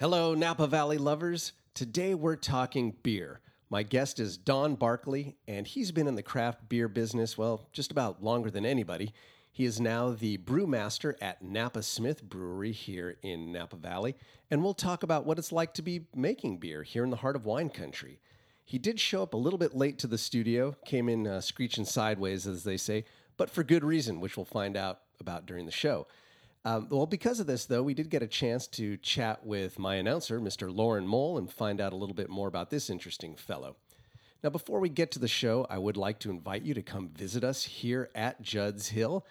Hello, Napa Valley lovers. Today we're talking beer. My guest is Don Barkley, and he's been in the craft beer business, well, just about longer than anybody. He is now the brewmaster at Napa Smith Brewery here in Napa Valley, and we'll talk about what it's like to be making beer here in the heart of wine country. He did show up a little bit late to the studio, came in uh, screeching sideways, as they say, but for good reason, which we'll find out about during the show. Um, well, because of this, though, we did get a chance to chat with my announcer, Mr. Lauren Mole, and find out a little bit more about this interesting fellow. Now, before we get to the show, I would like to invite you to come visit us here at Judd's Hill.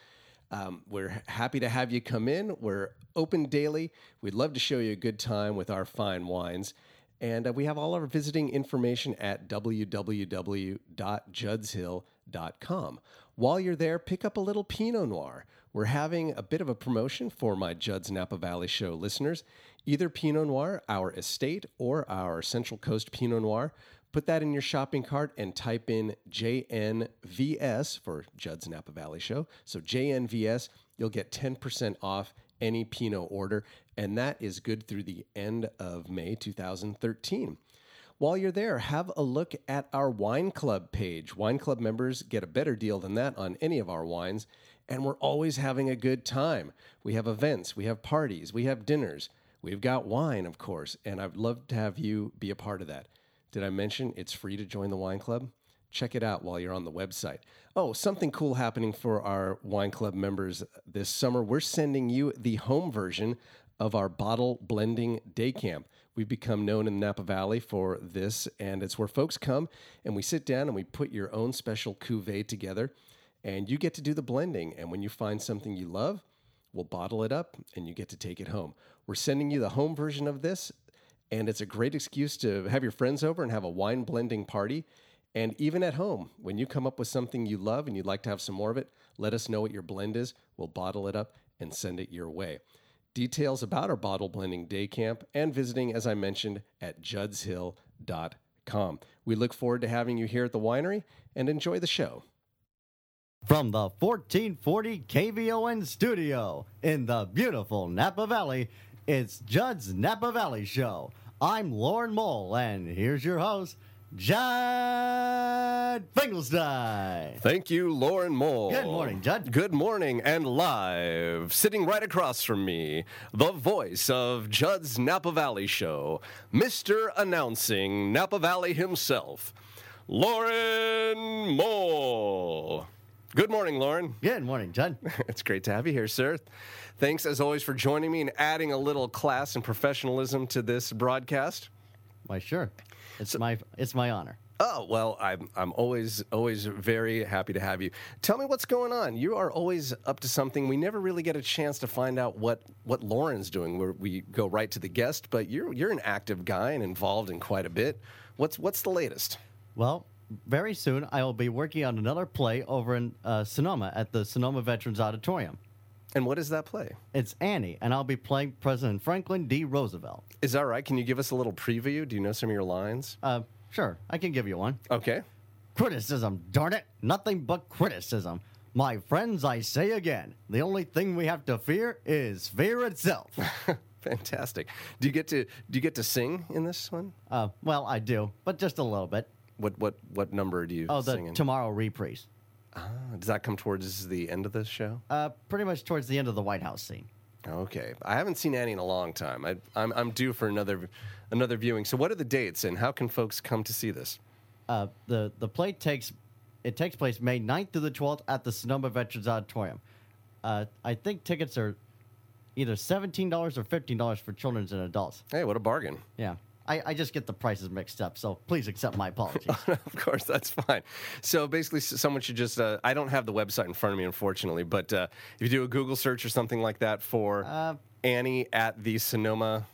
Um, we're happy to have you come in. We're open daily. We'd love to show you a good time with our fine wines. And uh, we have all our visiting information at www.juddshill.com. While you're there, pick up a little Pinot Noir. We're having a bit of a promotion for my Judd's Napa Valley Show listeners. Either Pinot Noir, our estate, or our Central Coast Pinot Noir. Put that in your shopping cart and type in JNVS for Judd's Napa Valley Show. So JNVS, you'll get 10% off any Pinot order, and that is good through the end of May 2013. While you're there, have a look at our Wine Club page. Wine Club members get a better deal than that on any of our wines, and we're always having a good time. We have events, we have parties, we have dinners, we've got wine, of course, and I'd love to have you be a part of that. Did I mention it's free to join the Wine Club? Check it out while you're on the website. Oh, something cool happening for our Wine Club members this summer. We're sending you the home version of our bottle blending day camp. We've become known in the Napa Valley for this, and it's where folks come and we sit down and we put your own special cuvee together, and you get to do the blending. And when you find something you love, we'll bottle it up and you get to take it home. We're sending you the home version of this, and it's a great excuse to have your friends over and have a wine blending party. And even at home, when you come up with something you love and you'd like to have some more of it, let us know what your blend is. We'll bottle it up and send it your way. Details about our bottle blending day camp and visiting, as I mentioned, at juddshill.com. We look forward to having you here at the winery and enjoy the show. From the 1440 KVON studio in the beautiful Napa Valley, it's Judd's Napa Valley Show. I'm Lauren Mole, and here's your host, Judd Finkelstein. Thank you, Lauren Mole. Good morning, Judd. Good morning, and live, sitting right across from me, the voice of Judd's Napa Valley Show, Mr. Announcing Napa Valley himself, Lauren Mole. Good morning, Lauren. Good morning, John. it's great to have you here, sir. Thanks, as always, for joining me and adding a little class and professionalism to this broadcast. Why, sure. It's my it's my honor. Oh well, I'm I'm always always very happy to have you. Tell me what's going on. You are always up to something. We never really get a chance to find out what what Lauren's doing. Where we go right to the guest, but you're you're an active guy and involved in quite a bit. What's what's the latest? Well, very soon I will be working on another play over in uh, Sonoma at the Sonoma Veterans Auditorium. And what is that play? It's Annie, and I'll be playing President Franklin D. Roosevelt. Is that right? Can you give us a little preview? Do you know some of your lines? Uh, sure, I can give you one. Okay. Criticism, darn it! Nothing but criticism. My friends, I say again, the only thing we have to fear is fear itself. Fantastic. Do you get to do you get to sing in this one? Uh, well, I do, but just a little bit. What what what number do you Oh, the sing in? tomorrow reprise. Ah, does that come towards the end of the show? Uh, pretty much towards the end of the White House scene. Okay, I haven't seen Annie in a long time. I, I'm I'm due for another another viewing. So, what are the dates, and how can folks come to see this? Uh, the the play takes it takes place May 9th through the 12th at the Sonoma Veterans Auditorium. Uh, I think tickets are either seventeen dollars or fifteen dollars for children and adults. Hey, what a bargain! Yeah. I, I just get the prices mixed up, so please accept my apologies. of course, that's fine. So basically, someone should just. Uh, I don't have the website in front of me, unfortunately, but uh, if you do a Google search or something like that for Uh, Annie at the Sonoma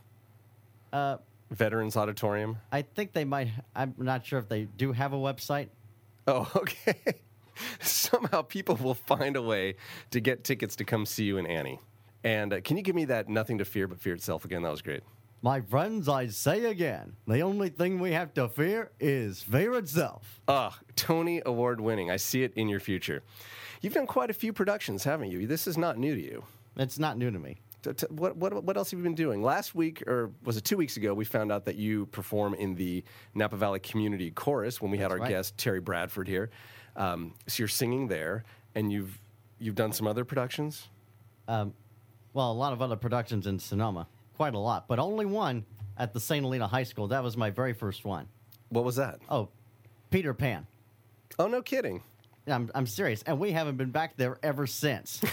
uh, Veterans Auditorium. I think they might. I'm not sure if they do have a website. Oh, okay. Somehow people will find a way to get tickets to come see you and Annie. And uh, can you give me that nothing to fear but fear itself again? That was great. My friends, I say again, the only thing we have to fear is fear itself. Ah, Tony Award winning. I see it in your future. You've done quite a few productions, haven't you? This is not new to you. It's not new to me. T- t- what, what, what else have you been doing? Last week, or was it two weeks ago, we found out that you perform in the Napa Valley Community Chorus when we had our right. guest, Terry Bradford, here. Um, so you're singing there, and you've, you've done some other productions? Um, well, a lot of other productions in Sonoma, quite a lot, but only one at the St. Helena High School. That was my very first one. What was that? Oh, Peter Pan. Oh, no kidding. I'm, I'm serious. And we haven't been back there ever since.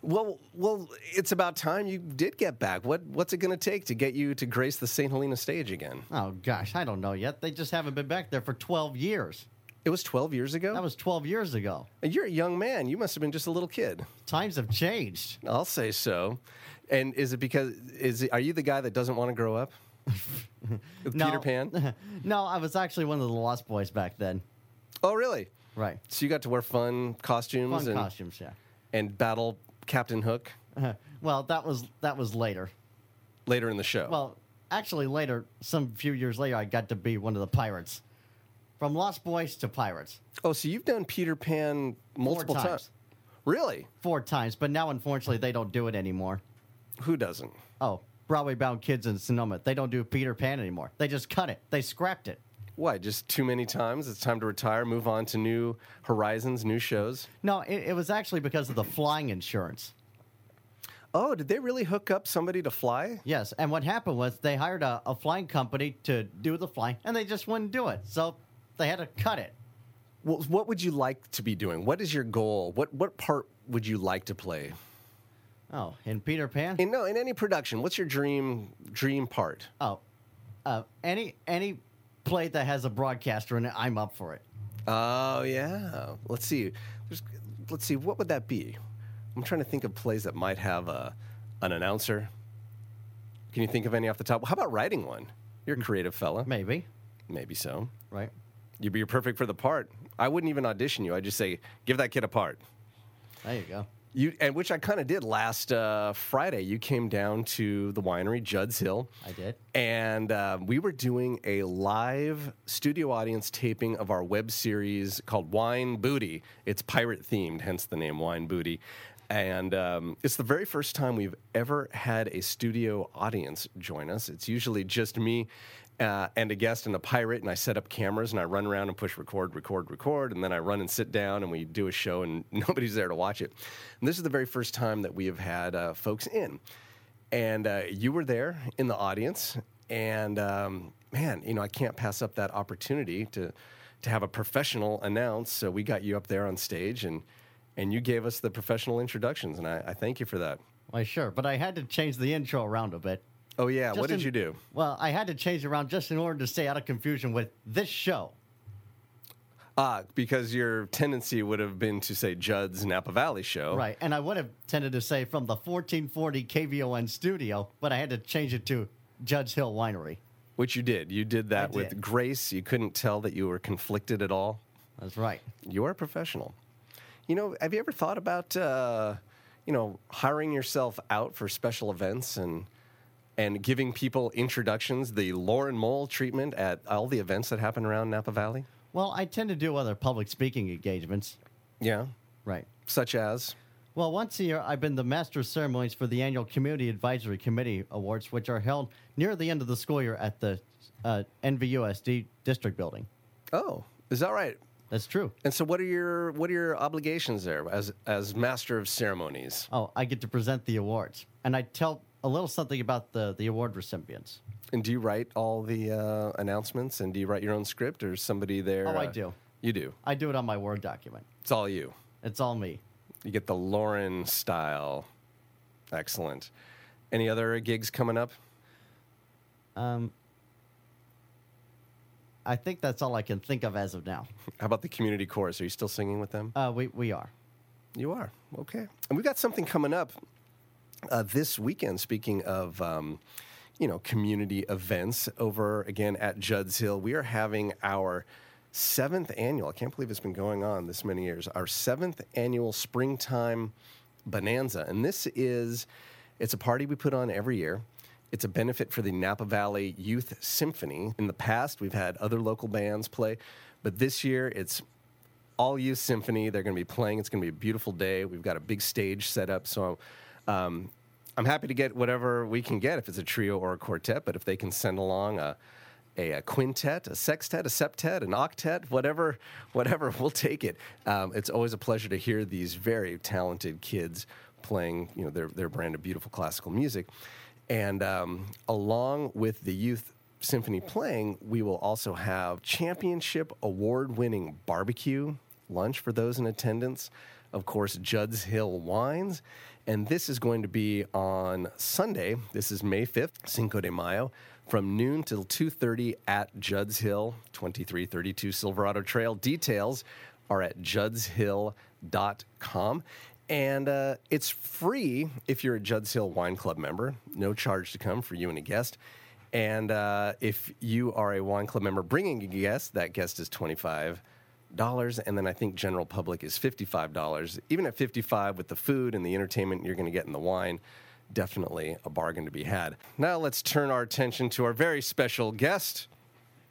Well, well, it's about time you did get back. What, what's it going to take to get you to grace the St. Helena stage again? oh, gosh, I don't know yet. They just haven't been back there for 12 years. It was 12 years ago? That was 12 years ago. And You're a young man. You must have been just a little kid. Times have changed. I'll say so. And is it because is it, are you the guy that doesn't want to grow up? No. Peter Pan? no, I was actually one of the Lost Boys back then. Oh, really? Right. So you got to wear fun costumes Fun and, costumes, yeah. and battle Captain Hook well, that was that was later. later in the show. Well, actually, later, some few years later, I got to be one of the pirates. From Lost Boys to pirates. oh, so you've done Peter Pan multiple times. times. Really? Four times, but now, unfortunately, they don't do it anymore. Who doesn't? Oh, Broadway bound kids in Sonoma, they don't do Peter Pan anymore. They just cut it, they scrapped it. Why? Just too many times? It's time to retire, move on to new horizons, new shows. No, it, it was actually because of the flying insurance. Oh, did they really hook up somebody to fly? Yes, and what happened was they hired a, a flying company to do the flying, and they just wouldn't do it. So they had to cut it. Well, what would you like to be doing? What is your goal? What what part would you like to play? Oh, in Peter Pan? In no, in any production, what's your dream dream part? oh, uh, any any play that has a broadcaster in it, I'm up for it. Oh yeah. Let's see. There's, let's see. What would that be? I'm trying to think of plays that might have a an announcer. Can you think of any off the top? How about writing one? You're a creative fella. Maybe, Maybe so. right? You'd be perfect for the part. I wouldn't even audition you. I'd just say, give that kid a part. There you go. You and which I kind of did last uh, Friday. You came down to the winery, Judd's Hill. I did. And uh, we were doing a live studio audience taping of our web series called Wine Booty. It's pirate themed, hence the name Wine Booty. And um, it's the very first time we've ever had a studio audience join us. It's usually just me uh, and a guest and a pirate, and I set up cameras and I run around and push record, record, record, and then I run and sit down and we do a show and nobody's there to watch it. And this is the very first time that we have had uh, folks in and uh, you were there in the audience and um, man you know i can't pass up that opportunity to to have a professional announce so we got you up there on stage and and you gave us the professional introductions and i, I thank you for that Why, sure, but I had to change the intro around a bit. Oh yeah Just what did in- you do Well, I had to change it around just in order to stay out of confusion with this show. ah because your tendency would have been to say judd's napa valley show Right, and I would have tended to say from the 1440 KVON studio, but I had to change it to Judd's Hill Winery. which you did you did that I with did. grace you couldn't tell that you were conflicted at all That's right. You're a professional. You know, have you ever thought about, uh, you know, hiring yourself out for special events and and giving people introductions, the Lauren Mole treatment at all the events that happen around Napa Valley? Well, I tend to do other public speaking engagements. Yeah, Right. such as. Well, once a year, I've been the master of ceremonies for the annual Community Advisory Committee Awards, which are held near the end of the school year at the uh, NVUSD district building. Oh, is that right? That's true. And so, what are your what are your obligations there as as master of ceremonies? Oh, I get to present the awards, and I tell a little something about the, the award recipients. And do you write all the uh, announcements? And do you write your own script, or is somebody there? Oh, I uh, do. You do. I do it on my Word document. It's all you. It's all me. You get the Lauren style. Excellent. Any other gigs coming up? Um, I think that's all I can think of as of now. How about the community chorus? Are you still singing with them? Uh, we, we are. You are. Okay. And we've got something coming up uh, this weekend. Speaking of, um, you know, community events over again at Judd's Hill, we are having our seventh annual. I can't believe it's been going on this many years. Our seventh annual springtime bonanza, and this is it's a party we put on every year. It's a benefit for the Napa Valley Youth Symphony. In the past, we've had other local bands play, but this year it's all youth symphony. They're going to be playing. It's going to be a beautiful day. We've got a big stage set up. So Um, I'm happy to get whatever we can get if it's a trio or a quartet, but if they can send along a a, a, quintet, a sextet, a septet, an octet, whatever, whatever, we'll take it. Um, it's always a pleasure to hear these very talented kids playing, you know, their their brand of beautiful classical music, and um, along with the youth symphony playing, we will also have championship award-winning barbecue lunch for those in attendance. Of course, Judd's Hill wines. And this is going to be on Sunday. This is May 5th, Cinco de Mayo, from noon till 2.30 at Judd's Hill, 2332 Silverado Trail. Details are at juddshill.com. And uh, it's free if you're a Judd's Hill Wine Club member. No charge to come for you and a guest. And uh, if you are a wine club member bringing a guest, that guest is 25 dollars and then i think general public is $55 even at 55 with the food and the entertainment you're going to get in the wine definitely a bargain to be had. Now let's turn our attention to our very special guest.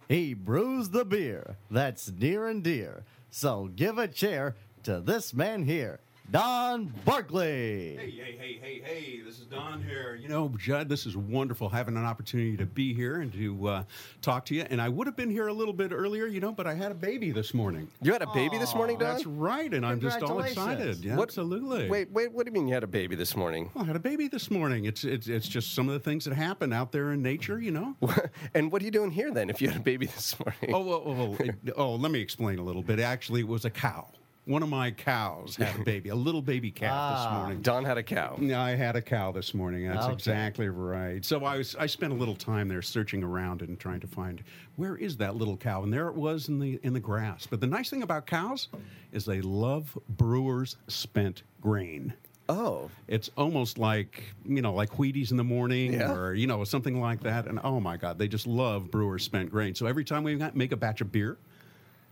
He brews the beer that's near and dear. So give a chair to this man here, Don Barkley. Hey, hey, hey, hey, hey, this is Don here. You know, Judd, this is wonderful having an opportunity to be here and to uh, talk to you. And I would have been here a little bit earlier, you know, but I had a baby this morning. you had a baby this morning don That's right, and I'm just all excited. Yeah, What- Absolutely. wait wait what do you mean you had a baby this morning Well, I had a baby this morning. It's, it's it's just some of the things that happen out there in nature, you know. and what are you doing here then if you had a baby this morning Oh, well, well, well, it- oh, let me explain a little bit. Actually, it was a cow. One of my cows had a baby, a little baby calf this Ah. morning. don had a cow I had a cow this morning. That's Okay. exactly right. So I was I spent a little time there searching around and trying to find where is that little cow, and there it was in the in the grass. But the nice thing about cows is they love brewers spent grain. oh It's almost like you know, like Wheaties in the morning, Yeah. or you know, something like that. And oh my God, they just love brewers spent grain. So every time we make a batch of beer,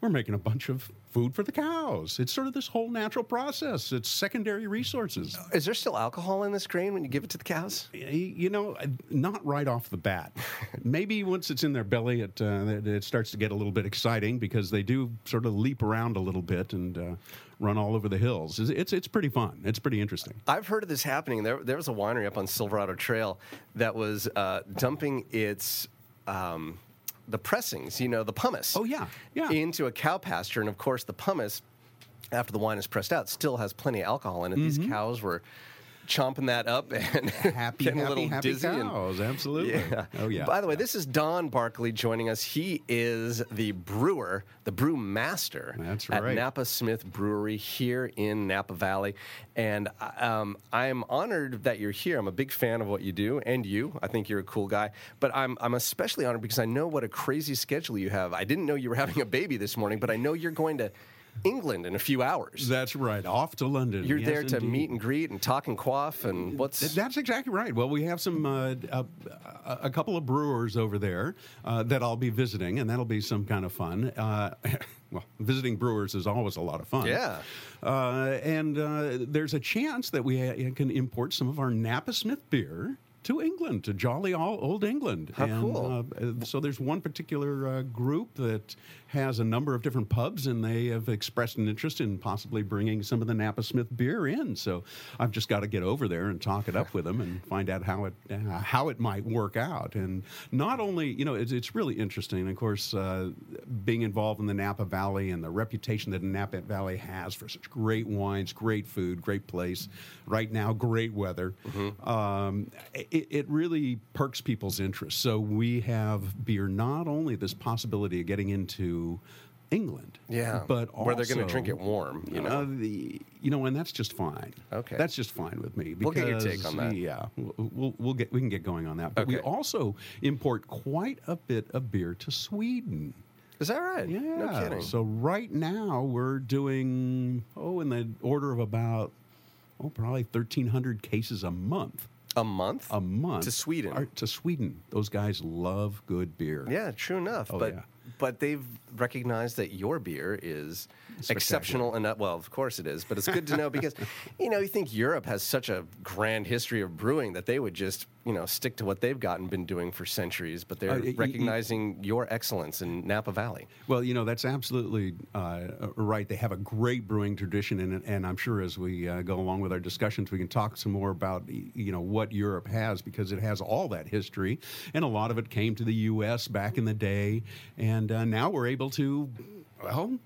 we're making a bunch of food for the cows. It's sort of this whole natural process. It's secondary resources. is there still alcohol in this grain when you give it to the cows You know, not right off the bat. Maybe once it's in their belly, it uh, it- starts to get a little bit exciting because they do sort of leap around a little bit and uh, run all over the hills. It's, it's it's pretty fun. It's pretty interesting. I've heard of this happening. There, there was a winery up on Silverado Trail that was uh, dumping its um, the pressings, you know, the pomace. Oh, yeah, yeah. Into a cow pasture, and of course, the pomace, after the wine is pressed out, still has plenty of alcohol in it. These mm-hmm. cows were chomping that up and. Happy, getting a little happy dizzy. and- Absolutely. yeah. Oh yeah. By the way, this is Don Barkley joining us. He is the brewer, the brew master That's at right. Napa Smith Brewery here in Napa Valley. And um, I'm honored that you're here. I'm a big fan of what you do and you. I think you're a cool guy. But I'm, I'm especially honored because I know what a crazy schedule you have. I didn't know you were having a baby this morning, but I know you're going to England in a few hours. That's right. Off to London. You're Yes, there to indeed. meet and greet and talk and quaff and what's That's exactly right. Well, we have some uh, a, a couple of brewers over there uh, that I'll be visiting, and that'll be some kind of fun. Uh, well, visiting brewers is always a lot of fun. Yeah. Uh, and uh, there's a chance that we ha- can import some of our Napa Smith beer. To England, to jolly all old England. How and, cool. Uh, so there's one particular uh, group that has a number of different pubs, and they have expressed an interest in possibly bringing some of the Napa Smith beer in. So I've just got to get over there and talk it up with them and find out how it uh, how it might work out. And not only, you know, it's, it's really interesting. Of course, uh, being involved in the Napa Valley and the reputation that the Napa Valley has for such great wines, great food, great place. Right now, great weather. Um, it, it really perks people's interest. So we have beer not only this possibility of getting into England, Yeah, but also, where they're gonna drink it warm, you know? Uh, the, you know, and that's just fine. Okay. that's just fine with me. We'll get your take on that. Yeah, we'll, we'll, get we can get going on that. But we also import quite a bit of beer to Sweden. Is that right? Yeah. No kidding. So right now we're doing oh in the order of about oh probably thirteen hundred cases a month. a month? A month To Sweden. Or- to Sweden. Those guys love good beer. Yeah, true enough. Oh, but yeah. But they've recognized that your beer is exceptional enough. Well, of course it is, but it's good to know because, you know, you think Europe has such a grand history of brewing that they would just, you know, stick to what they've gotten been doing for centuries, but they're Uh, y- y- recognizing your excellence in Napa Valley. Well, you know, that's absolutely uh, right. They have a great brewing tradition, and, and I'm sure as we uh, go along with our discussions, we can talk some more about, you know, what Europe has because it has all that history, and a lot of it came to the U.S. back in the day, and uh, now we're able to, well,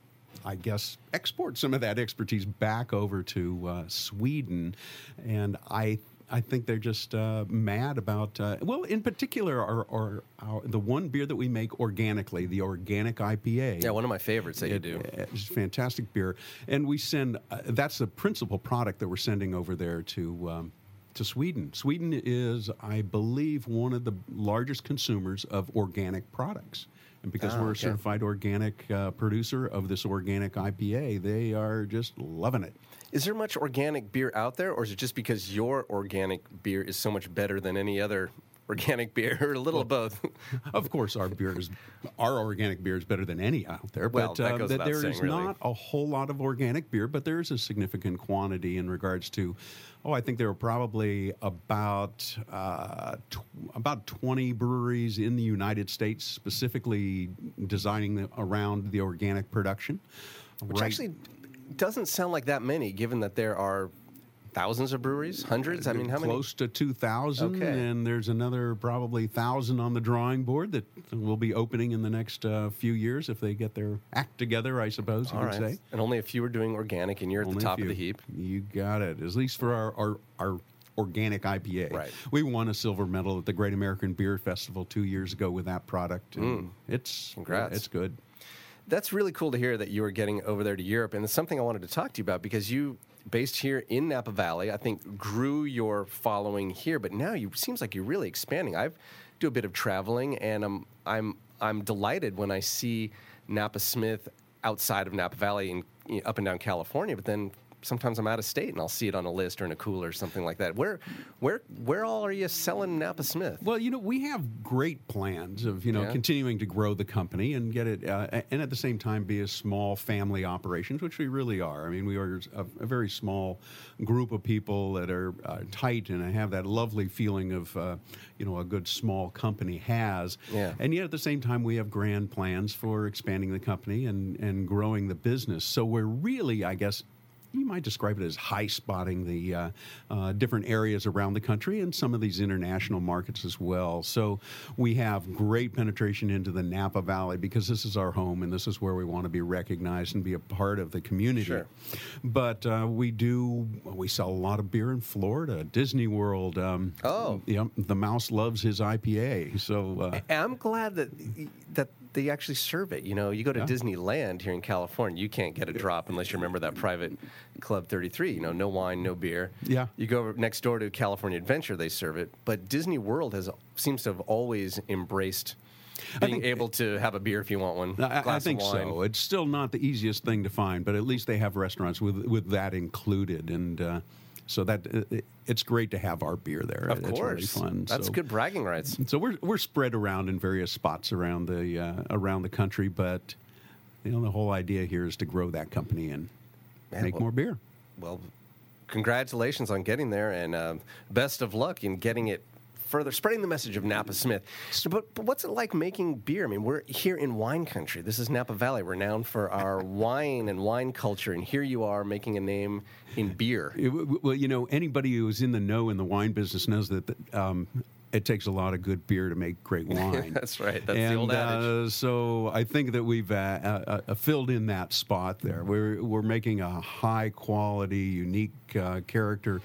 I guess, export some of that expertise back over to uh, Sweden, and I. I think they're just uh, mad about. Uh, well, in particular, our, our, our the one beer that we make organically, the organic IPA. Yeah, one of my favorites that you do. It's fantastic beer, and we send. Uh, that's the principal product that we're sending over there to um, to Sweden. Sweden is, I believe, one of the largest consumers of organic products. And because Ah, we're a okay. certified organic uh, producer of this organic IPA, they are just loving it. Is there much organic beer out there, or is it just because your organic beer is so much better than any other organic beer, or a little of both? Of course, our beer is our organic beer is better than any out there. Well, but that um, goes that there saying, is really. not a whole lot of organic beer, but there is a significant quantity in regards to. Oh, I think there are probably about uh, tw- about twenty breweries in the United States specifically designing the, around the organic production. Which Right- actually doesn't sound like that many, given that there are thousands of breweries, hundreds. I mean, how many? close to 2,000, Okay. and there's another probably 1,000 on the drawing board that will be opening in the next uh, few years if they get their act together, I suppose you All could right, say. and only a few are doing organic, and you're at the top of the heap. You got it. At least for our, our, our organic IPA. Right. We won a silver medal at the Great American Beer Festival two years ago with that product. And It's Mm. Congrats. It's good. That's really cool to hear that you were getting over there to Europe, and it's something I wanted to talk to you about because you, based here in Napa Valley, I think grew your following here, but now you seems like you're really expanding. I do a bit of traveling, and I'm I'm I'm delighted when I see Napa Smith outside of Napa Valley and you know, up and down California, but then. Sometimes I'm out of state and I'll see it on a list or in a cooler or something like that. Where, where, where all are you selling Napa Smith? Well, you know, we have great plans of you know Yeah. continuing to grow the company and get it, uh, and at the same time be a small family operations, which we really are. I mean, we are a, a very small group of people that are uh, tight and have that lovely feeling of uh, you know a good small company has. Yeah. And yet at the same time, we have grand plans for expanding the company and and growing the business. So we're really, I guess you might describe it as high spotting the uh, uh, different areas around the country and some of these international markets as well. So we have great penetration into the Napa Valley because this is our home and this is where we want to be recognized and be a part of the community. Sure. But uh, we do we sell a lot of beer in Florida, Disney World. Um, Oh. yeah, the mouse loves his IPA. So uh, I'm glad that that they actually serve it. You know, you go to Yeah. Disneyland here in California, you can't get a drop unless you're a member of that private Club 33. You know, no wine, no beer. Yeah. You go next door to California Adventure, they serve it. But Disney World has seems to have always embraced being think- able to have a beer if you want one. I, I think so. It's still not the easiest thing to find, but at least they have restaurants with with that included, and uh, so that uh, it, it's great to have our beer there. Of it's really course, fun. That's so, good bragging rights. So we're we're spread around in various spots around the uh, around the country, but you know the whole idea here is to grow that company and Man, make well- more beer. Well, congratulations on getting there, and um, best of luck in getting it further, spreading the message of Napa Smith. So, but, but what's it like making beer? I mean, we're here in wine country. This is Napa Valley, renowned for our wine and wine culture, and here you are making a name in beer. It- well, you know, anybody who's in the know in the wine business knows that um, it takes a lot of good beer to make great wine. That's right. That's the old adage. Uh, so I think that we've uh, uh, uh, filled in that spot there. We're we're making a high quality, unique uh, character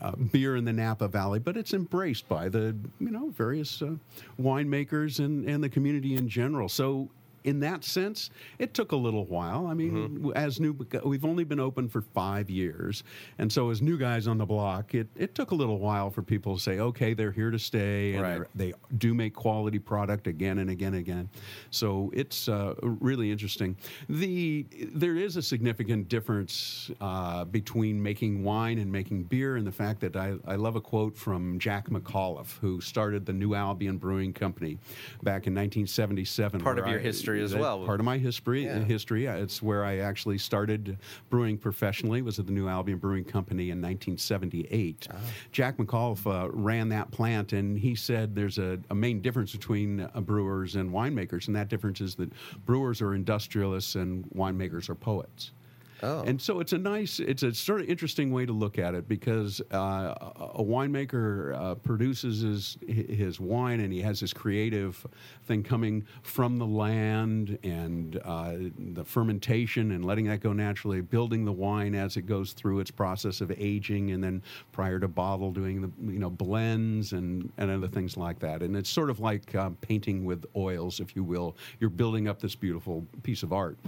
uh, beer in the Napa Valley, but it's embraced by the you know various uh, winemakers and and the community in general. So. In that sense, it took a little while. I mean, Mm-hmm. as new, we've only been open for five years, and so as new guys on the block, it, it took a little while for people to say, okay, they're here to stay, and Right. they're- do make quality product again and again and again. So it's uh, really interesting. The there is a significant difference uh, between making wine and making beer, and the fact that I, I love a quote from Jack McAuliffe, who started the New Albion Brewing Company back in 1977. Part of your I- history history as well. Part of my history. Yeah. History. uh, It's where I actually started brewing professionally. Was at the New Albion Brewing Company in 1978. Ah. Jack McAuliffe uh, ran that plant, and he said there's a, a main difference between uh, brewers and winemakers, and that difference is that brewers are industrialists and winemakers are poets. Oh. And so it's a nice, it's a sort of interesting way to look at it because uh, a winemaker uh, produces his, his wine and he has this creative thing coming from the land and uh, the fermentation and letting that go naturally, building the wine as it goes through its process of aging, and then prior to bottle, doing the you know blends and, and other things like that. And it's sort of like um, painting with oils, if you will. You're building up this beautiful piece of art.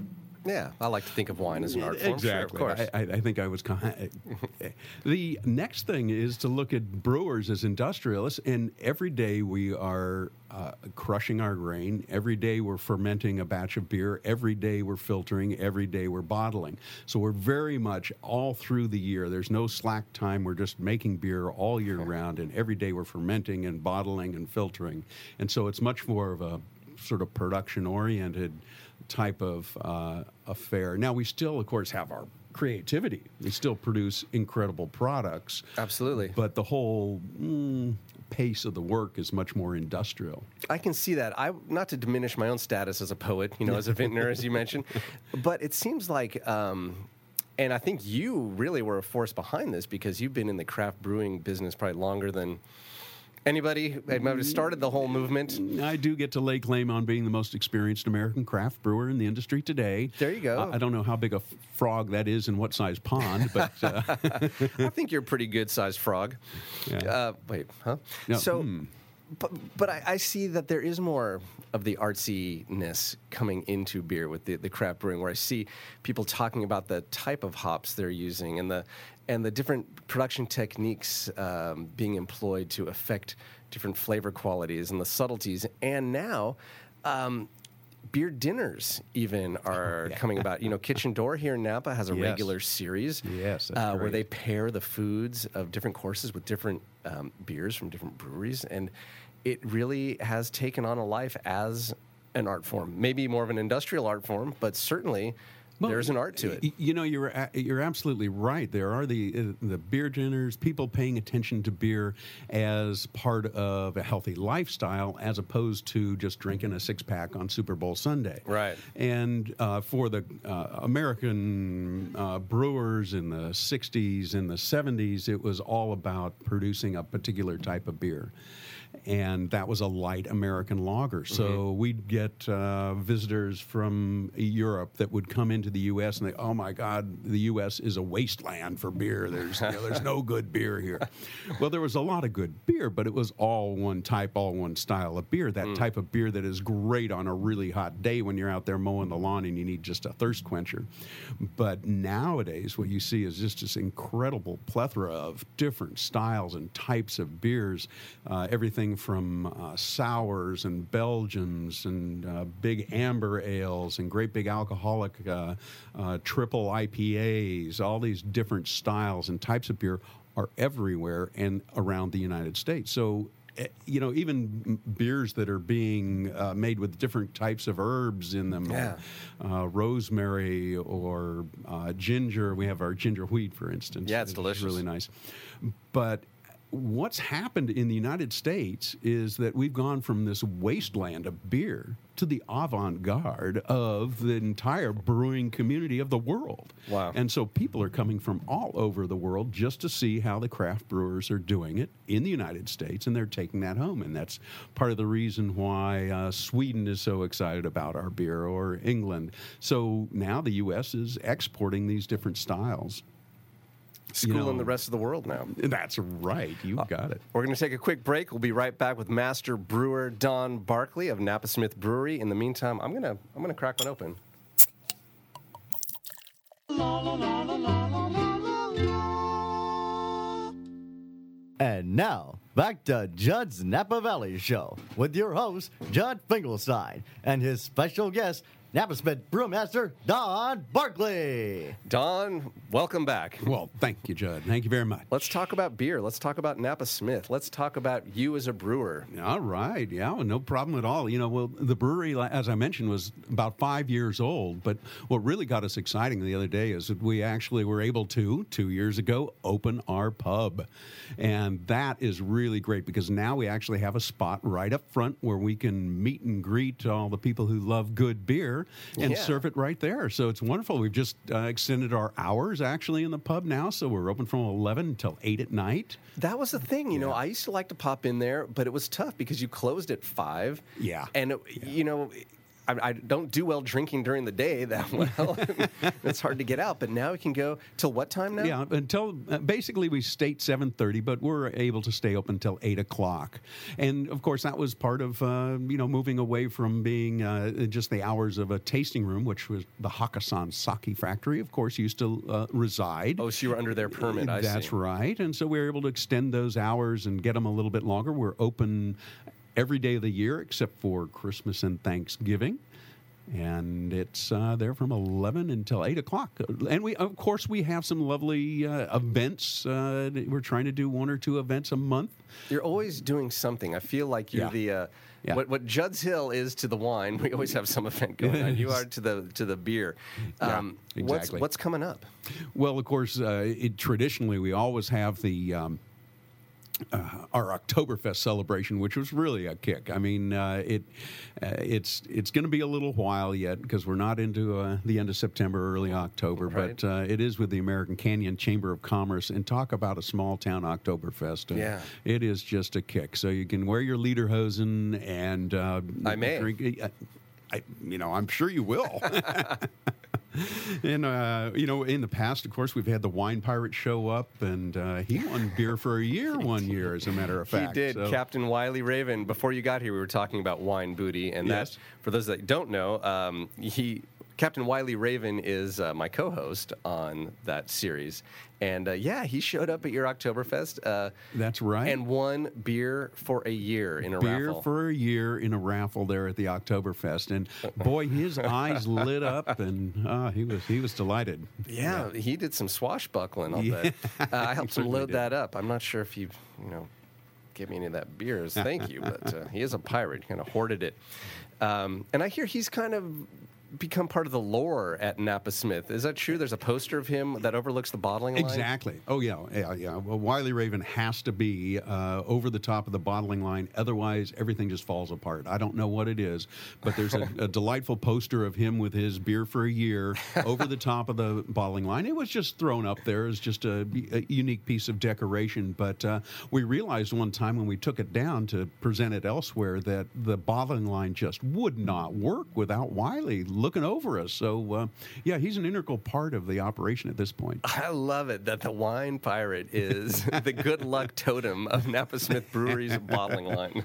Yeah, I like to think of wine as an art form. Sure, of course. I, I, I think I was. Con- the next thing is to look at brewers as industrialists, and every day we are uh, crushing our grain. Every day we're fermenting a batch of beer. Every day we're filtering. Every day we're bottling. So we're very much all through the year. There's no slack time. We're just making beer all year round, and every day we're fermenting and bottling and filtering. And so it's much more of a sort of production oriented type of uh, affair. Now, we still, of course, have our creativity. We still produce incredible products. Absolutely. But the whole mm, pace of the work is much more industrial. I can see that. I not to diminish my own status as a poet, you know, as a vintner, as you mentioned, but it seems like, um, and I think you really were a force behind this because you've been in the craft brewing business probably longer than anybody. I might have started the whole movement. I do get to lay claim on being the most experienced American craft brewer in the industry today. There you go. I, I don't know how big a frog that is and what size pond, but uh, I think you're a pretty good sized frog. Yeah. Uh, wait, huh? No, So, hmm. but, but I, I see that there is more of the artsiness coming into beer with the, the craft brewing, where I see people talking about the type of hops they're using and the and the different production techniques um, being employed to affect different flavor qualities and the subtleties. And now. Um, Beer dinners even are coming about. You know, Kitchen Door here in Napa has a Yes. regular series Yes, uh, where they pair the foods of different courses with different um, beers from different breweries, and it really has taken on a life as an art form. Maybe more of an industrial art form, but certainly Well, there's an art to it. You know, you're you're absolutely right. There are the uh, the beer dinners, people paying attention to beer as part of a healthy lifestyle, as opposed to just drinking a six pack on Super Bowl Sunday. Right. And uh, for the uh, American uh, brewers in the '60s and the '70s, it was all about producing a particular type of beer. And that was a light American lager. So Mm-hmm. we'd get uh, visitors from Europe that would come into the U.S. and they, oh my God, the U.S. is a wasteland for beer. There's, you know, there's no good beer here. Well, there was a lot of good beer, but it was all one type, all one style of beer. Mm. That type of beer that is great on a really hot day when you're out there mowing the lawn and you need just a thirst quencher. But nowadays, what you see is just this incredible plethora of different styles and types of beers. Uh, everything from uh, sours and Belgians and uh, big amber ales and great big alcoholic uh, uh, triple IPAs. All these different styles and types of beer are everywhere and around the United States. So eh, you know, even beers that are being uh, made with different types of herbs in them, Yeah. uh, rosemary or uh, ginger. We have our ginger wheat, for instance. Yeah, it's is delicious. really nice. But what's happened in the United States is that we've gone from this wasteland of beer to the avant-garde of the entire brewing community of the world. Wow. And so people are coming from all over the world just to see how the craft brewers are doing it in the United States, and they're taking that home. And that's part of the reason why uh, Sweden is so excited about our beer, or England. So now the U.S. is exporting these different styles. Schooling know- the rest of the world now. That's right. You uh, got it. We're going to take a quick break. We'll be right back with master brewer Don Barkley of Napa Smith Brewery. In the meantime, I'm gonna I'm gonna crack one open. And now, back to Judd's Napa Valley Show with your host, Judd Finkelstein, and his special guest, Napa Smith Brewmaster Don Barkley. Don, welcome back. Well, thank you, Judd. Thank you very much. Let's talk about beer. Let's talk about Napa Smith. Let's talk about you as a brewer. All right. Yeah, well, no problem at all. You know, well, the brewery, as I mentioned, was about five years old. But what really got us exciting the other day is that we actually were able to, two years ago, open our pub. And that is really great because now we actually have a spot right up front where we can meet and greet all the people who love good beer and Yeah. serve it right there. So it's wonderful. We've just uh, extended our hours actually in the pub now. So we're open from 11 until 8 at night. That was the thing, you know. Yeah. I used to like to pop in there, but it was tough because you closed at five. Yeah. and it, you know. I, I don't do well drinking during the day that well. it's hard to get out, but now we can go till what time now? Yeah, until uh, basically we state seven thirty, but we're able to stay open until eight o'clock. And of course, that was part of uh, you know moving away from being uh, just the hours of a tasting room, which was the Hakusan Sake Factory. Of course, used to uh, reside. Oh, so you were under their permit. I see. That's see. right. And so we were able to extend those hours and get them a little bit longer. We're open every day of the year except for Christmas and Thanksgiving. And it's uh, there from 11 until 8 o'clock. And we, of course, we have some lovely uh, events. Uh, we're trying to do one or two events a month. You're always doing something. I feel like you're Yeah. the uh, Yeah. what what Judd's Hill is to the wine. We always have some event going on. You are to the to the beer. Yeah, Um, What's exactly. what's coming up? Well, of course, uh, it, traditionally we always have the um, uh, our Oktoberfest celebration, which was really a kick. I mean, uh, it uh, it's it's going to be a little while yet because we're not into uh, the end of September, early October, Right. but uh, it is with the American Canyon Chamber of Commerce. And talk about a small town Oktoberfest. Yeah. it is just a kick. So you can wear your lederhosen and uh, I may. drink. I, you know, I'm sure you will. And uh, you know, in the past, of course, we've had the wine pirate show up, and uh, he won beer for a year one year, as a matter of fact. He did. So- Captain Wiley Raven. Before you got here, we were talking about wine booty, and Yes. that, for those that don't know, um, he Captain Wiley Raven is uh, my co-host on that series, and uh, yeah, he showed up at your Oktoberfest. Uh, That's right. And won beer for a year in a beer raffle. for a year in a raffle there at the Oktoberfest, and boy, his eyes lit up, and uh, he was he was delighted. Yeah, he did some swashbuckling. I'll Yeah. Uh, I helped him load did. that up. I'm not sure if you, you know, gave me any of that beer as thank you, but uh, he is a pirate. He kind of hoarded it. Um, and I hear he's kind of become part of the lore at Napa Smith. Is that true? There's a poster of him that overlooks the bottling line. Exactly. Oh yeah, yeah, yeah. Well, Wiley Raven has to be uh, over the top of the bottling line, otherwise everything just falls apart. I don't know what it is, but there's a, a delightful poster of him with his beer for a year over the top of the bottling line. It was just thrown up there as just a, a unique piece of decoration, but uh, we realized one time when we took it down to present it elsewhere that the bottling line just would not work without Wiley looking over us. So uh, yeah, he's an integral part of the operation at this point. I love it that the wine pirate is the good luck totem of Napa Smith Brewery's bottling line.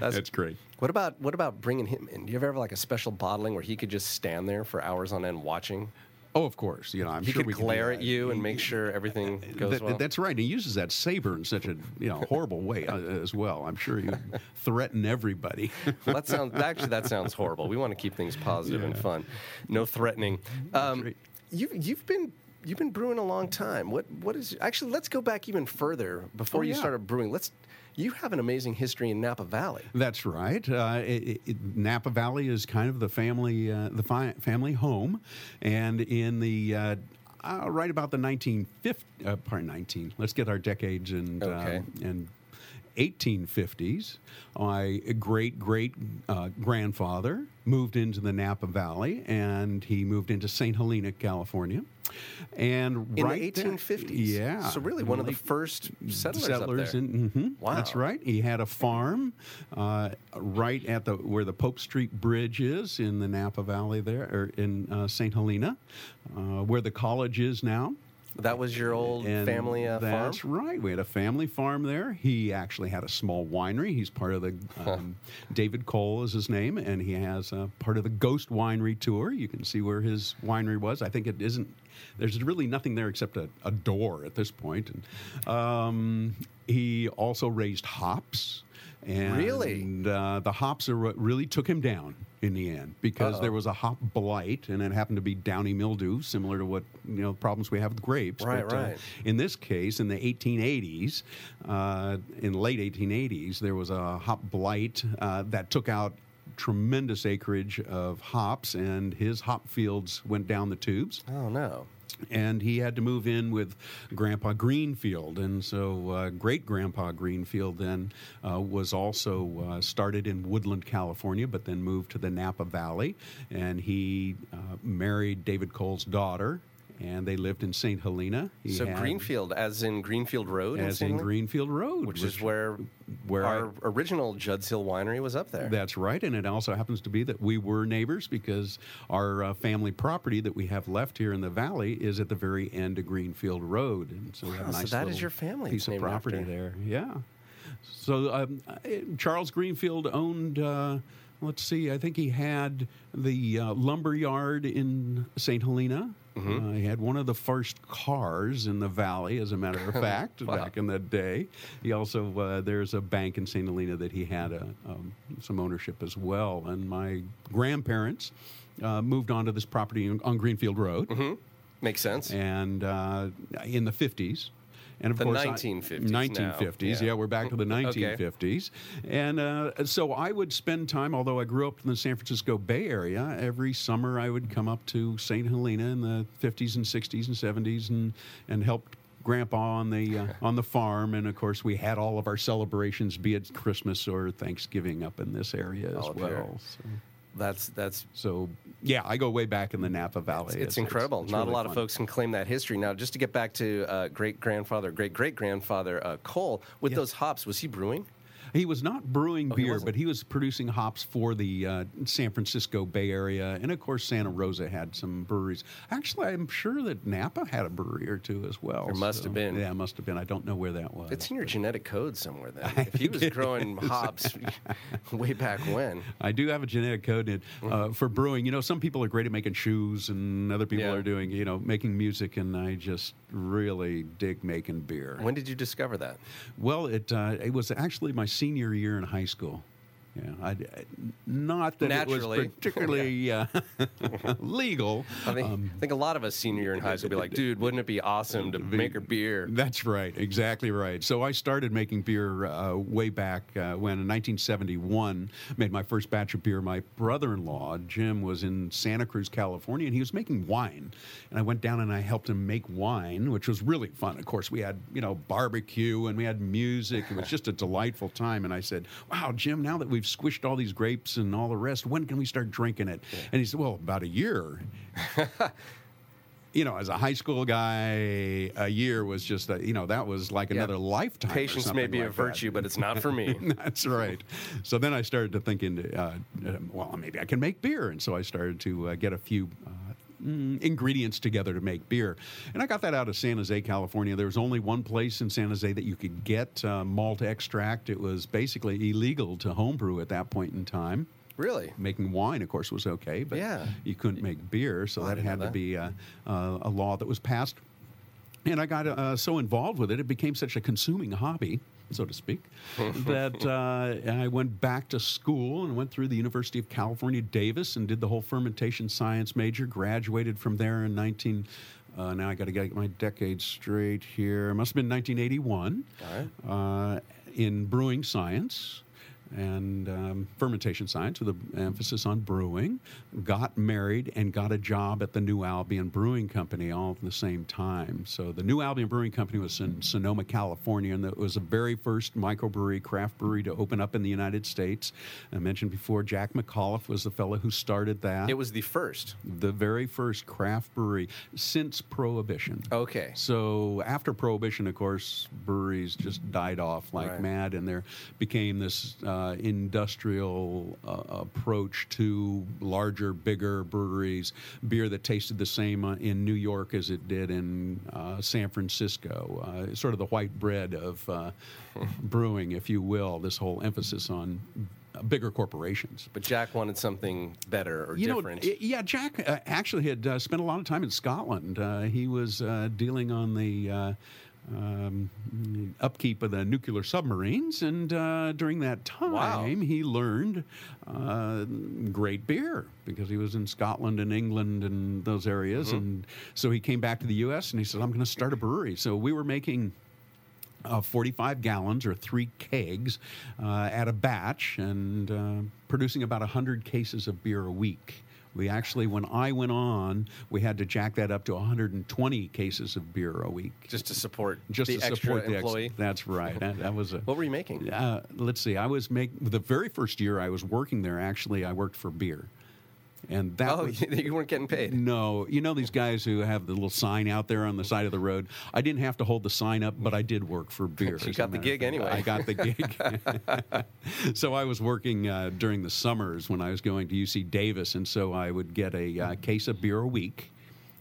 That's great. What about what about bringing him in? Do you ever have like a special bottling where he could just stand there for hours on end watching? Oh, of course. You know, I'm He sure could we glare at you and make sure everything goes That- well. That's right. He uses that saber in such a you know horrible way uh, as well. I'm sure he would threaten everybody. Well, that sounds actually that sounds horrible. We want to keep things positive and fun, no threatening. Um, right. you you've been you've been brewing a long time. What what is actually? Let's go back even further before Oh, you started brewing. Let's. You have an amazing history in Napa Valley. That's right. Uh, it, it, Napa Valley is kind of the family uh, the fi- family home, and in the uh, uh, right about the 1950, uh, pardon 19. Let's get our decades and Okay. um, and 1850s. My great great uh, grandfather moved into the Napa Valley, and he moved into St. Helena, California. And In right the there- 1850s. yeah. So really one of the first settlers, settlers there. in mhm, Wow. that's right he had a farm uh, right at the where the pope street bridge is in the napa valley there or in uh, st helena uh, where the college is now That was your old And family uh, farm? That's right. We had a family farm there. He actually had a small winery. He's part of the um, David Cole is his name, and he has uh, part of the Ghost Winery tour. You can see where his winery was. I think it isn't. There's really nothing there except a, a door at this point. And, um, he also raised hops. And Really? uh, the hops are what really took him down in the end because Uh-oh. there was a hop blight, and it happened to be downy mildew, similar to what you know problems we have with grapes. Right, But, uh, right. in this case, in the 1880s, uh, in late 1880s, there was a hop blight uh, that took out tremendous acreage of hops, and his hop fields went down the tubes Oh, no. And he had to move in with Grandpa Greenfield. And so, uh, great Grandpa Greenfield then uh, was also uh, started in Woodland, California, but then moved to the Napa Valley. And he uh, married David Cole's daughter, and they lived in St. Helena. He So had- Greenfield, as in Greenfield Road? as St. in Greenfield Road, Which is where, where I- our original Judd's Hill Winery was up there. That's right, and it also happens to be that we were neighbors because our uh, family property that we have left here in the valley is at the very end of Greenfield Road, and so we have Wow, a so that is your family piece of property after. there. Yeah. So um, uh, Charles Greenfield owned. Uh, let's see, I think he had the uh, lumber yard in St. Helena. Mm-hmm. Uh, he had one of the first cars in the valley, as a matter of fact, Wow. back in the day. He also uh, there's a bank in St. Helena that he had a, um, some ownership as well. And my grandparents uh, moved onto this property on, Greenfield Road, Mm-hmm. Makes sense. and uh, in the 50s. And of The course, I- 1950s now. 1950s. Yeah. Yeah. we're back to the Okay. 1950s. And uh, so I would spend time, although I grew up in the San Francisco Bay Area, every summer I would come up to St. Helena in the 50s and 60s and 70s and, and help grandpa on the uh, on the farm and of course we had all of our celebrations be it christmas or thanksgiving up in this area as All well so, That's that's so yeah i go way back in the napa valley it's, incredible. it's Not really a lot of folks can claim that history. Now, just to get back to uh, great grandfather, great great grandfather uh, Cole, with Yeah. those hops, was he brewing? He was not brewing Oh, beer, wasn't? but he was producing hops for the uh, San Francisco Bay Area, and of course Santa Rosa had some breweries. Actually, I'm sure that Napa had a brewery or two as well. There must have been. Yeah, must have been. I don't know where that was. It's in your genetic code somewhere. Then, if he was growing hops way back when, I do have a genetic code in, uh, for brewing. You know, some people are great at making shoes, and other people Yeah. are doing, you know, making music, and I just really dig making beer. when did you discover that? Well, it uh, it was actually my senior year in high school. Yeah, I, not that Naturally. it was particularly uh, legal. I think, Um, I think a lot of us senior year in high school would be like, dude, wouldn't it be awesome to make a beer? That's right, exactly right. So I started making beer uh, way back uh, when in 1971 made my first batch of beer. My brother-in-law Jim was in Santa Cruz, California, and he was making wine. And I went down and I helped him make wine, which was really fun. Of course, we had you know barbecue and we had music. It was just a delightful time. And I said, "Wow, Jim, now that we've squished all these grapes and all the rest, when can we start drinking it?" And he said, "Well, about a year." you know, as a high school guy, a year was just, a, you know, that was like Yeah. another lifetime. Patience may be a that. virtue, but it's not for me. That's right. So then I started to think into, uh, well, maybe I can make beer. And so I started to uh, get a few. Uh, mm, Ingredients together to make beer, and I got that out of San Jose, California. There was only one place in San Jose that you could get uh, malt extract. It was basically illegal to homebrew at that point in time really? making wine, of course, was okay, but Yeah. you couldn't make beer, so Oh, that had to be a, a, a law that was passed. And I got uh, so involved with it, it became such a consuming hobby, so to speak, that uh, I went back to school and went through the University of California, Davis, and did the whole fermentation science major. Graduated from there in 19. Uh, now I got to get my decade straight here. It must have been 1981 All right. uh, in brewing science and um, fermentation science with an emphasis on brewing. Got married and got a job at the New Albion Brewing Company all at the same time. So the New Albion Brewing Company was in Sonoma, California, and it was the very first microbrewery, craft brewery to open up in the United States. I mentioned before, Jack McAuliffe was the fellow who started that. It was the first. the very first craft brewery since Prohibition. Okay. So after Prohibition, of course, breweries just died off like Right. mad, and there became this uh, uh, industrial uh, approach to larger, bigger breweries, beer that tasted the same uh, in New York as it did in uh, San Francisco. Uh, sort of the white bread of uh, brewing, if you will. This whole emphasis on bigger corporations. But Jack wanted something better or You different. i- yeah, Jack uh, actually had uh, spent a lot of time in Scotland. Uh, he was uh, dealing on the uh, um, upkeep of the nuclear submarines, and uh, during that time, Wow. he learned uh, great beer because he was in Scotland and England and those areas. And so he came back to the U.S. and he said, "I'm going to start a brewery." So we were making uh, 45 gallons or three kegs uh, at a batch and uh, producing about 100 cases of beer a week. We actually, when I went on, we had to jack that up to 120 cases of beer a week. just to support Just the to extra support the ex- employee. that's right. That, that was a. what were you making? Uh, let's see. I was make the very first year I was working there. Actually, I worked for beer, and that Oh, was you weren't getting paid. no, you know these guys who have the little sign out there on the side of the road. I didn't have to hold the sign up, but I did work for beer. You got the gig anyway. I got the gig. so I was working uh, during the summers when I was going to UC Davis, and so I would get a uh, case of beer a week,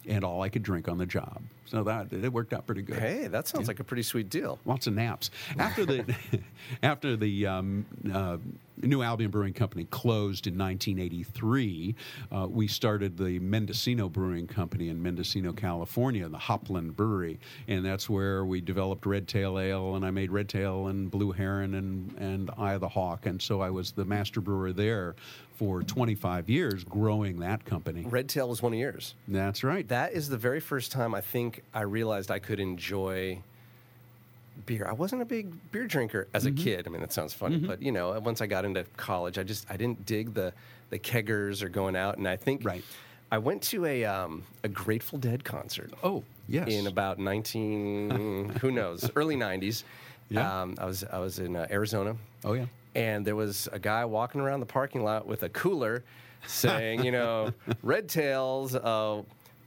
and all I could drink on the job. So that it worked out pretty good. Hey, that sounds like a pretty sweet deal. Lots of naps. After the after the um, uh, New Albion Brewing Company closed in 1983, uh, we started the Mendocino Brewing Company in Mendocino, California, the Hopland Brewery, and that's where we developed Red Tail Ale, and I made Red Tail and Blue Heron and and Eye of the Hawk, and so I was the master brewer there for 25 years, growing that company. Red Tail was one of yours. That's right. That is the very first time I think I realized I could enjoy beer. I wasn't a big beer drinker as Mm-hmm. a kid. I mean, that sounds funny, but you know, once I got into college, I just I didn't dig the the keggers or going out. And I think Right. I went to a um, a Grateful Dead concert. oh yes. in about 19 who knows early 90s Yeah. um, i was i was in uh, arizona oh yeah. and there was a guy walking around the parking lot with a cooler saying you know red tails uh,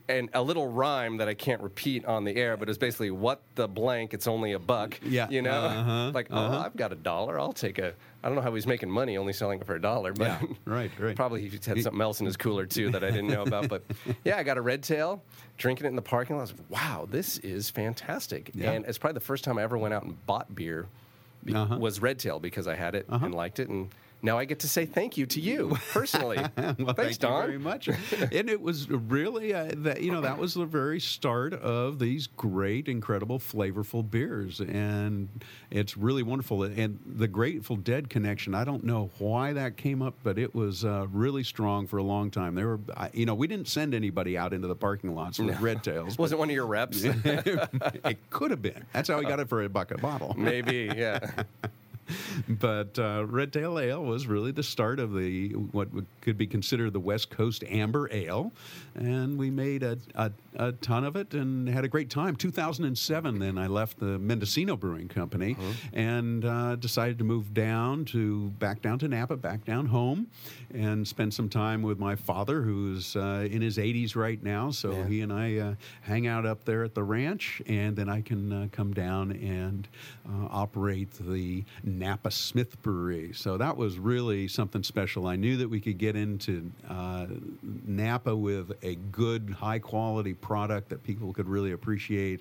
and a little rhyme that I can't repeat on the air, but it's basically what the blank. It's only a buck. Yeah, you know, uh-huh, like oh, I've got a dollar. I'll take a. I don't know how he's making money, only selling it for a dollar. But Yeah, right, right. Probably he had something else in his cooler too that I didn't know about. But yeah, I got a red tail, drinking it in the parking lot. Like, wow, this is fantastic. Yeah. And it's probably the first time I ever went out and bought beer. be- Uh-huh. Was red tail because I had it and liked it, and now I get to say thank you to you personally. well, Thanks, thank Don. you very much. and it was really uh, that you know that was the very start of these great, incredible, flavorful beers, and it's really wonderful. And the Grateful Dead connection, I don't know why that came up, but it was uh, really strong for a long time. They were, you know, we didn't send anybody out into the parking lots with red tails. Was it one of your reps? it could have been. That's how we got it for a buck a bottle. Maybe, yeah. But uh, Red Tail Ale was really the start of the what could be considered the West Coast Amber Ale, and we made a, a, a ton of it and had a great time. 2007, then I left the Mendocino Brewing Company and uh, decided to move down to back down to Napa, back down home, and spend some time with my father, who's uh, in his 80s right now. So Yeah. he and I uh, hang out up there at the ranch, and then I can uh, come down and uh, operate the Napa Smith Brewery. So that was really something special. I knew that we could get into uh, Napa with a good, high quality product that people could really appreciate,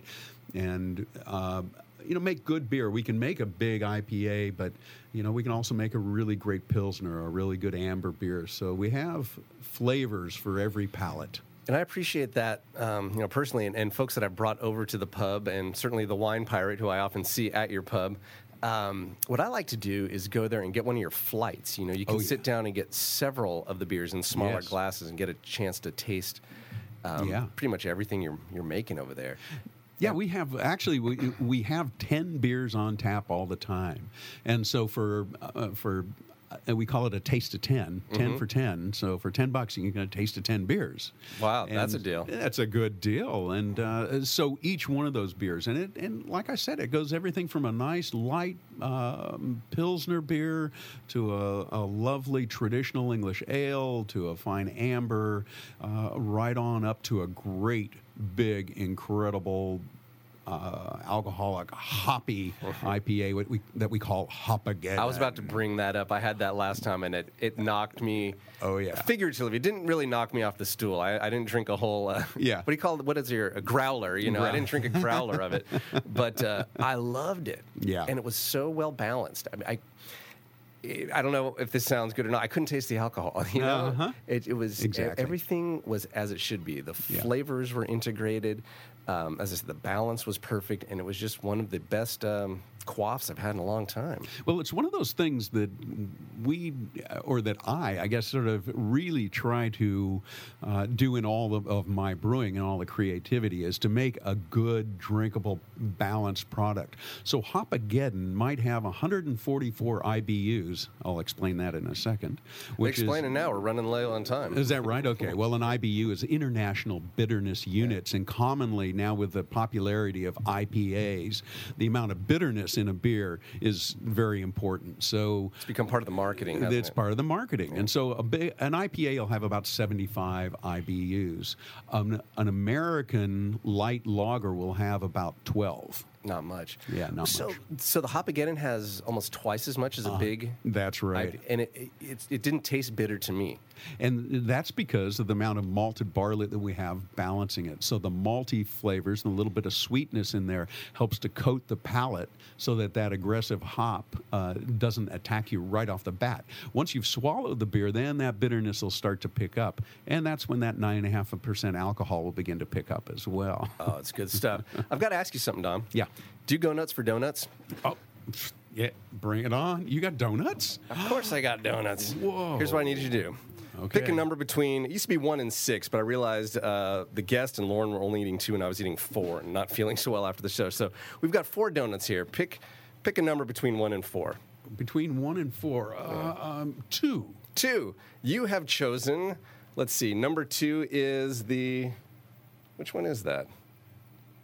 and. Uh, you know, make good beer. We can make a big IPA, but you know, we can also make a really great pilsner, a really good amber beer. So we have flavors for every palate. And I appreciate that, um, you know, personally, and, and folks that I've brought over to the pub, and certainly the wine pirate, who I often see at your pub. Um, what I like to do is go there and get one of your flights. You know, you can Oh, sit down and get several of the beers in smaller Yes. glasses and get a chance to taste um, Yeah. pretty much everything you're you're making over there. Yeah, we have actually we, we have ten beers on tap all the time, and so for uh, for uh, we call it a taste of 10 10 for ten. So for ten bucks, you can get a taste of ten beers. Wow, that's a deal. That's a good deal, and uh, so each one of those beers, and it and like I said, it goes everything from a nice light um, pilsner beer to a, a lovely traditional English ale to a fine amber, uh, right on up to a great big incredible uh, alcoholic, hoppy IPA what we, that we call Hopageddon. I was about to bring that up. I had that last time, and it, it knocked me. Oh, yeah. Figuratively, it didn't really knock me off the stool. I, I didn't drink a whole. Uh, Yeah. What do you call it? What is your a growler? You know, I didn't drink a growler of it, but uh, I loved it. Yeah. And it was so well balanced. I mean, I. I don't know if this sounds good or not. I couldn't taste the alcohol. You know, Uh-huh. it, it was Exactly. everything was as it should be. The Yeah. flavors were integrated. Um, as I said, the balance was perfect, and it was just one of the best um, quaffs I've had in a long time. Well, it's one of those things that we, or that I, I guess, sort of really try to uh, do in all of, of my brewing and all the creativity is to make a good, drinkable, balanced product. So Hopageddon might have 144 IBUs. I'll explain that in a second. Which Explain is, it now. We're running low on time. Is that right? Okay. Well, an IBU is International Bitterness Units, and commonly now with the popularity of IPAs, the amount of bitterness in a beer is very important. So It's become part of the marketing. it's it? part of the marketing. And so a an IPA will have about 75 IBUs. Um, an American light lager will have about 12. Not much. Yeah, not so, much. So the Hopageddon has almost twice as much as a big. That's right. And it, it, it didn't taste bitter to me. And that's because of the amount of malted barley that we have balancing it. So the malty flavors and a little bit of sweetness in there helps to coat the palate so that that aggressive hop uh, doesn't attack you right off the bat. Once you've swallowed the beer, then that bitterness will start to pick up. And that's when that 9.5% alcohol will begin to pick up as well. Oh, it's good stuff. I've got to ask you something, Don. Yeah. Do you go nuts for donuts? Oh, yeah, bring it on. You got donuts? Of course I got donuts. Whoa. Here's what I need you to do. Okay. Pick a number between, it used to be one and six, but I realized uh, the guest and Lauren were only eating two and I was eating four and not feeling so well after the show. So we've got four donuts here. Pick, pick a number between one and four. Between one and four. Uh, um, two. Two, you have chosen, let's see, number two is the, which one is that?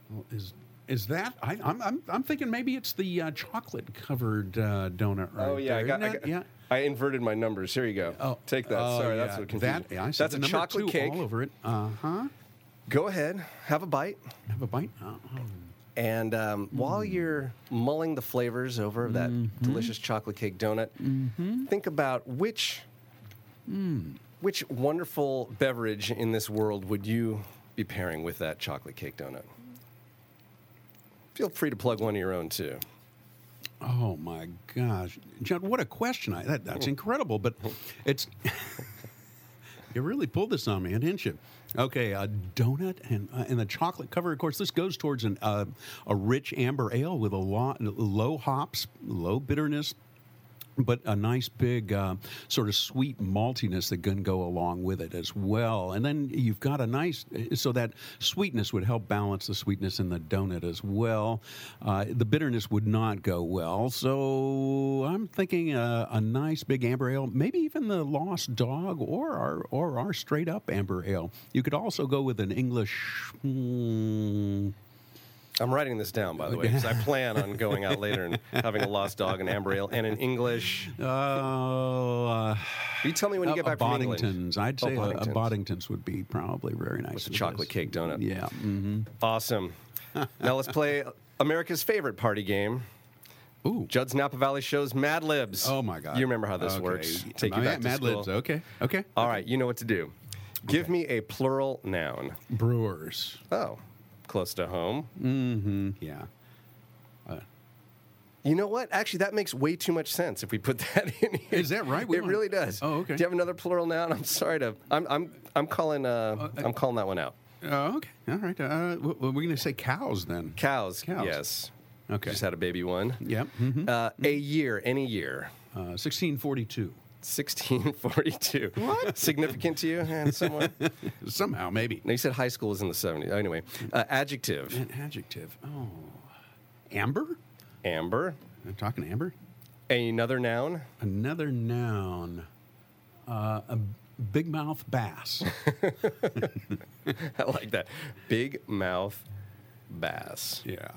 Well, Is is that? I, I'm, I'm I'm thinking maybe it's the uh, chocolate covered uh, donut. Right oh, yeah, I got, I got yeah. I inverted my numbers. Here you go. Oh, Take that. oh, Sorry, yeah. that's what confused that, me. yeah, I That's a chocolate cake. all over it. Uh huh. Go ahead, have a bite. Have a bite. Uh, And um, while you're mulling the flavors over of that delicious chocolate cake donut, think about which which wonderful beverage in this world would you be pairing with that chocolate cake donut? Feel free to plug one of your own too. Oh my gosh, John! What a question! I, that, that's incredible, but it's you really pulled this on me, didn't you? Okay, a donut and uh, and the chocolate cover. Of course, this goes towards an uh, a rich amber ale with a lot low hops, low bitterness, but a nice big uh, sort of sweet maltiness that can go along with it as well. And then you've got a nice, so that sweetness would help balance the sweetness in the donut as well. Uh, the bitterness would not go well. So I'm thinking a, a nice big amber ale, maybe even the Lost Dog or our or our straight up amber ale. You could also go with an English. hmm, I'm writing this down, by the way, because I plan on going out later and having a lost dog, an amber ale, and an English. Oh, uh, You tell me when you get a back from England. Boddingtons. I'd Oh, say a, a Boddingtons. Would be probably very nice. With with chocolate this. cake donut. Yeah. hmm Awesome. now let's play America's favorite party game. Ooh. Judd's Napa Valley shows Mad Libs. Oh my God. You remember how this Okay. works? Take you back to Mad school. Libs. Okay. Okay. All right, you know what to do. Give me a plural noun. Brewers. Oh, close to home. Mm-hmm. Yeah. You know what? Actually, that makes way too much sense if we put that in here. Is that right? We it really does. Oh, okay. Do you have another plural noun? I'm sorry to. I'm. I'm. I'm calling. Uh, I'm calling that one out. Uh, okay. All right. Uh, w- we're going to say cows then. Cows. Cows. Yes. Okay. Just had a baby one. Yep. Mm-hmm. Uh, a year. Any year. Uh, 1642. 1642. What? Significant to you in some way? Somehow, maybe. No, you said high school was in the 70s. Anyway, uh, adjective. An adjective. Oh. Amber? Amber. I'm talking amber. Another noun. Another noun. Uh, a big mouth bass. I like that. Big mouth bass. yeah.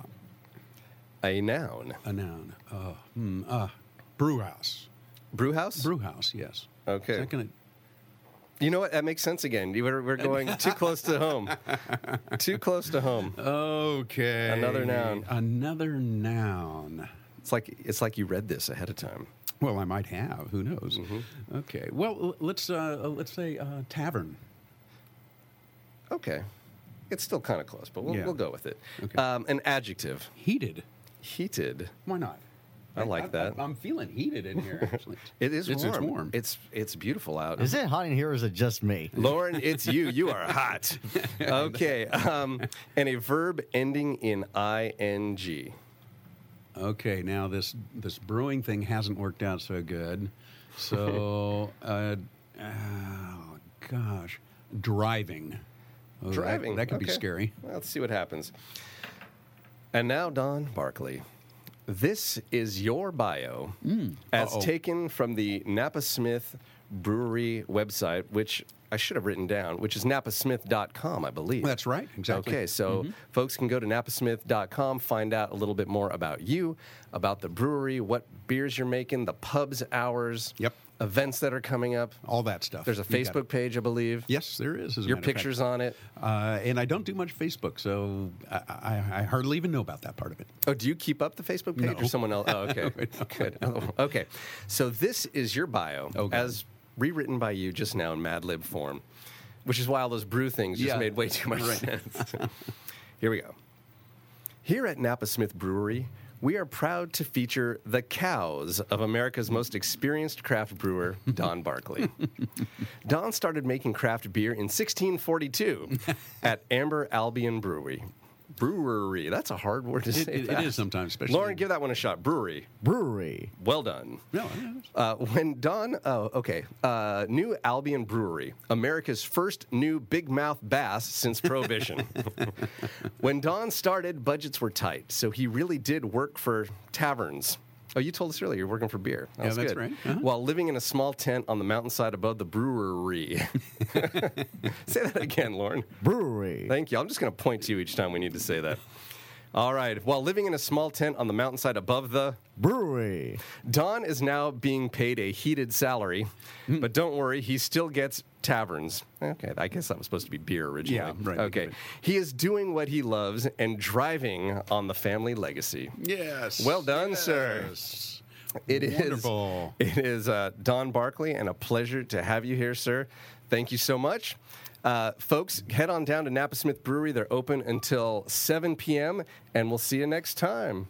A noun. A noun. Uh, hmm, uh, brew house. Brew house? Brew house, yes. Okay. Is that gonna, You know what? That makes sense again. We're, we're going too close to home. too close to home. Okay. Another noun. Another noun. It's like it's like you read this ahead of time. Well, I might have. Who knows? Mm-hmm. Okay. Well, let's uh, uh, let's say uh, tavern. Okay. It's still kind of close, but we'll, Yeah. we'll go with it. Okay. Um, an adjective. Heated. Heated. Why not? I like that. I, am feeling heated in here. Actually, It is it's, warm. It's warm. It's it's beautiful out. Is it hot in here or is it just me? Lauren, it's you. You are hot. Okay. Um, and a verb ending in ing. Okay, now this this brewing thing hasn't worked out so good. So, uh, oh gosh, driving. Oh, that- Driving. That, could be scary. Well, let's see what happens. And now, Don Barkley. This is your bio mm. as Uh-oh. taken from the Napa Smith Brewery website, which I should have written down, which is napasmith.com, I believe. That's right, exactly. Okay, so mm-hmm. folks can go to napasmith.com, find out a little bit more about you, about the brewery, what beers you're making, the pub's hours, Yep. Events that are coming up. All that stuff. There's a You got it. Facebook page, I believe. Yes, there is. Your pictures on it. Uh, and I don't do much Facebook, so I, I, I hardly even know about that part of it. Oh, do you keep up the Facebook page or someone else? Oh, okay. Good. Oh, okay. So this is your bio Oh, God. as rewritten by you just now in Mad Lib form, which is why all those brew things just Yeah. made way too much sense. Here we go. Here at Napa Smith Brewery, we are proud to feature the cows of America's most experienced craft brewer, Don Barkley. Don started making craft beer in 1642 at Amber Albion Brewery. Brewery. That's a hard word to It, say. it, it fast. is sometimes, especially. Lauren, give that one a shot. Brewery. Brewery. Well done. No, yeah, Uh, when Don, oh, okay, uh, New Albion Brewery, America's first new big mouth bass since Prohibition. when Don started, budgets were tight, so he really did work for taverns. Oh, you told us earlier you're working for beer. That Yeah, that's good. right. Uh-huh. While living in a small tent on the mountainside above the brewery. say that again, Lauren. Brewery. Thank you. I'm just going to point to you each time we need to say that. All right. While living in a small tent on the mountainside above the Brewery. Don is now being paid a heated salary, Hmm. but don't worry, he still gets taverns. Okay, I guess that was supposed to be beer originally. Yeah, right, Okay. right. He is doing what he loves and driving on the family legacy. Yes. Well done, sir. Yes. It is Wonderful. It is uh, Don Barkley, and a pleasure to have you here, sir. Thank you so much. Uh, folks, head on down to Napa Smith Brewery. They're open until 7 p.m., and we'll see you next time.